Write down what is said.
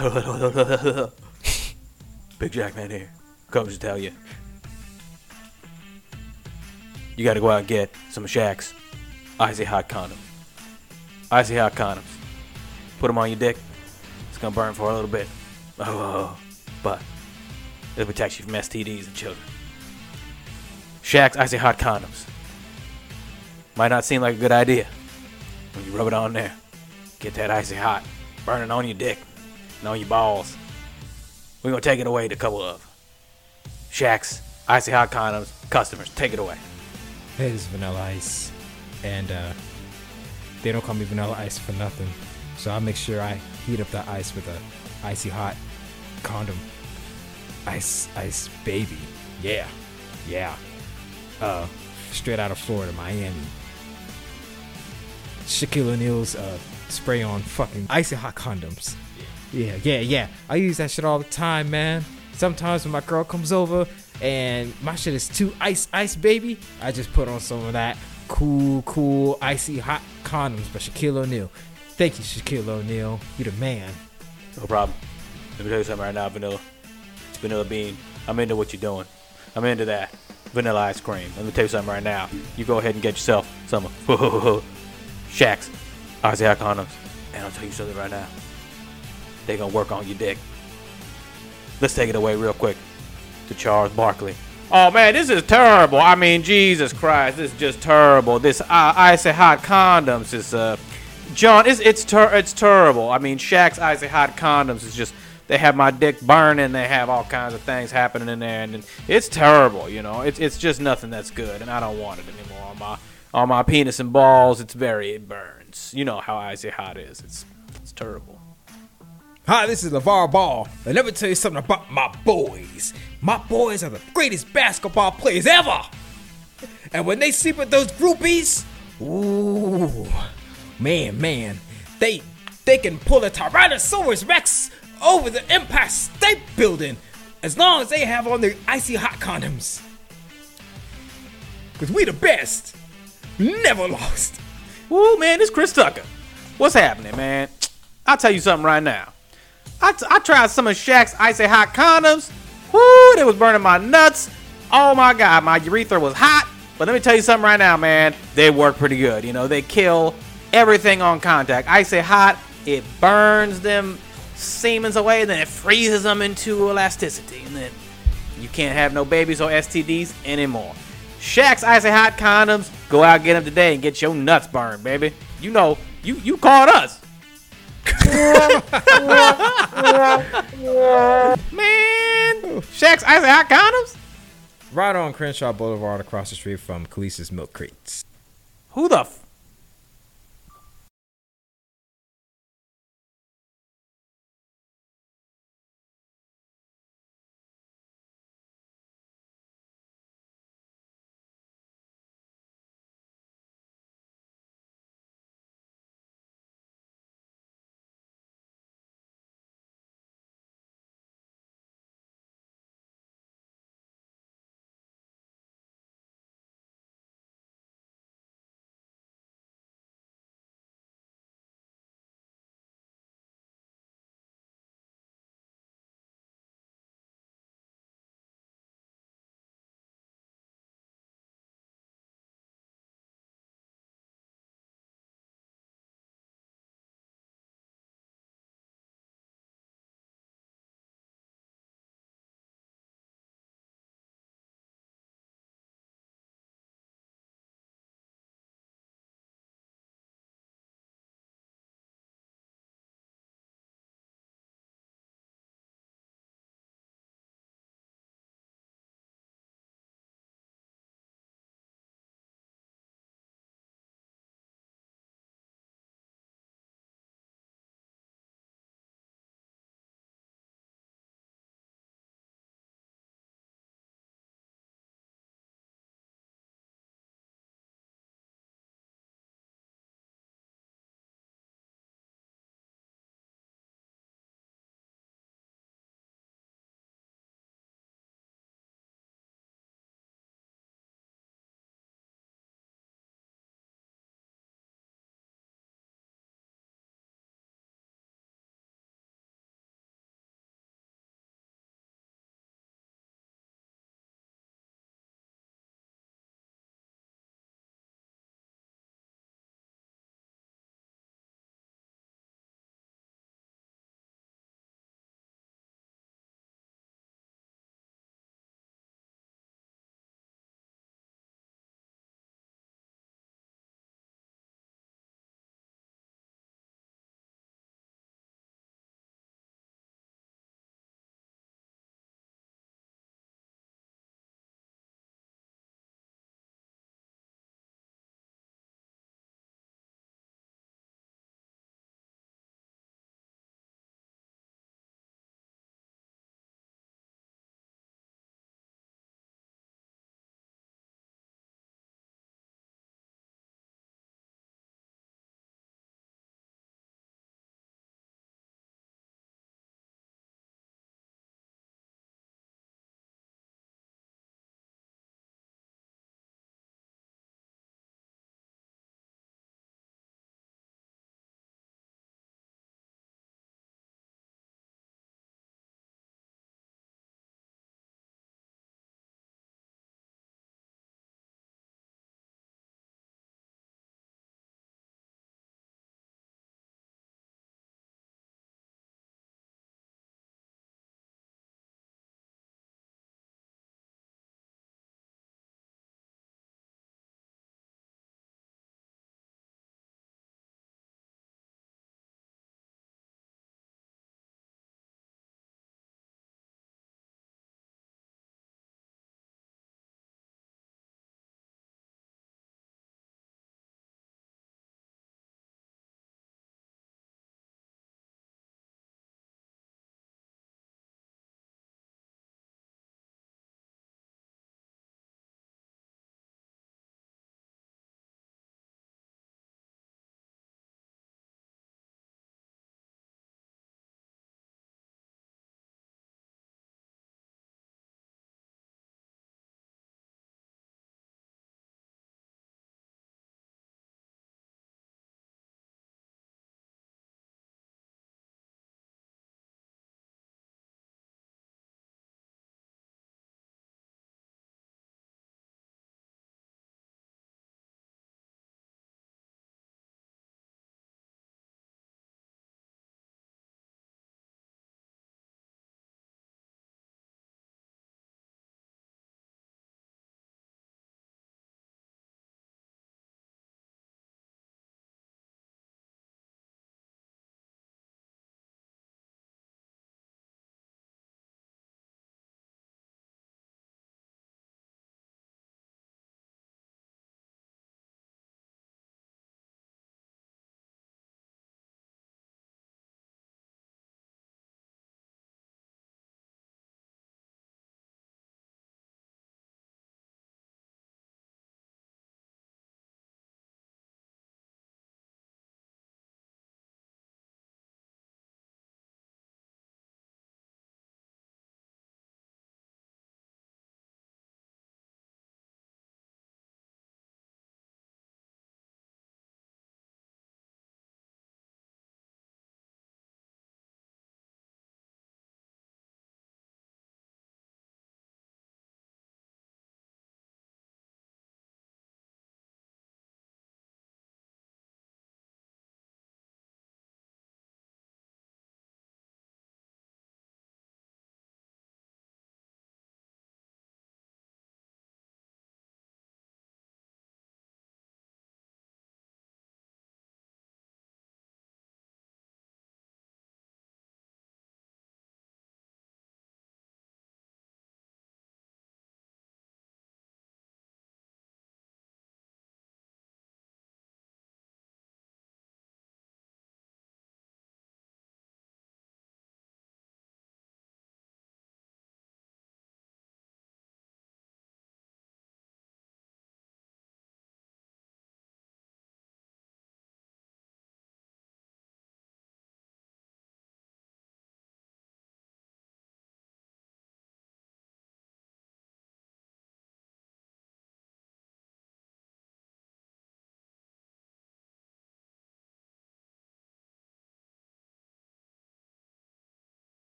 Big Jack Man here. Comes to tell you. You gotta go out and get some Shaq's icy hot condoms. Icy hot condoms. Put them on your dick. It's gonna burn for a little bit. Oh, oh, oh. but it'll protect you from STDs and children. Shaq's icy hot condoms. Might not seem like a good idea when you rub it on there. Get that icy hot, burning on your dick and on your balls. We're gonna take it away to a couple of Shaq's icy hot condoms customers. Take it away. Hey, this is Vanilla Ice, and uh, they don't call me Vanilla Ice for nothing. So I make sure I heat up that ice with a icy hot condom. Ice, ice, baby. Yeah, yeah. Uh, straight out of Florida, Miami. Shaquille O'Neal's uh, spray on fucking icy hot condoms. Yeah, yeah, yeah. I use that shit all the time, man. Sometimes when my girl comes over and my shit is too ice, ice, baby, I just put on some of that cool, cool, icy hot condoms by Shaquille O'Neal. Thank you, Shaquille O'Neal. You the man. No problem. Let me tell you something right now, Vanilla. It's Vanilla Bean. I'm into what you're doing. I'm into that. Vanilla ice cream. Let me tell you something right now. You go ahead and get yourself some Shaq's icy hot condoms. And I'll tell you something right now. They gonna work on your dick. Let's take it away real quick to Charles Barkley. Oh man, this is terrible. I mean, Jesus Christ, this is just terrible. This uh, icy hot condoms is uh, John, it's it's ter- it's terrible. I mean, Shaq's icy hot condoms is just they have my dick burning. They have all kinds of things happening in there, and it's terrible. You know, it's it's just nothing that's good, and I don't want it anymore on my on my penis and balls. It's very it burns. You know how icy hot is. It's it's terrible. Hi, this is LeVar Ball, and let me tell you something about my boys. My boys are the greatest basketball players ever. And when they sleep with those groupies, ooh, man, man, they they can pull a Tyrannosaurus Rex over the Empire State Building as long as they have on their icy hot condoms. Cause we the best, never lost. Ooh, man, this Chris Tucker. What's happening, man? I'll tell you something right now. I, t- I tried some of Shaq's icy hot condoms. Woo, they was burning my nuts. Oh my god, my urethra was hot. But let me tell you something right now, man. They work pretty good. You know, they kill everything on contact. Icy hot, it burns them semens away, and then it freezes them into elasticity. And then you can't have no babies or STDs anymore. Shaq's icy hot condoms. Go out get them today and get your nuts burned, baby. You know, you you called us. Man, Shaq's icy hot condoms. Right on Crenshaw Boulevard across the street from Khaleesi's Milk Crates. Who the f-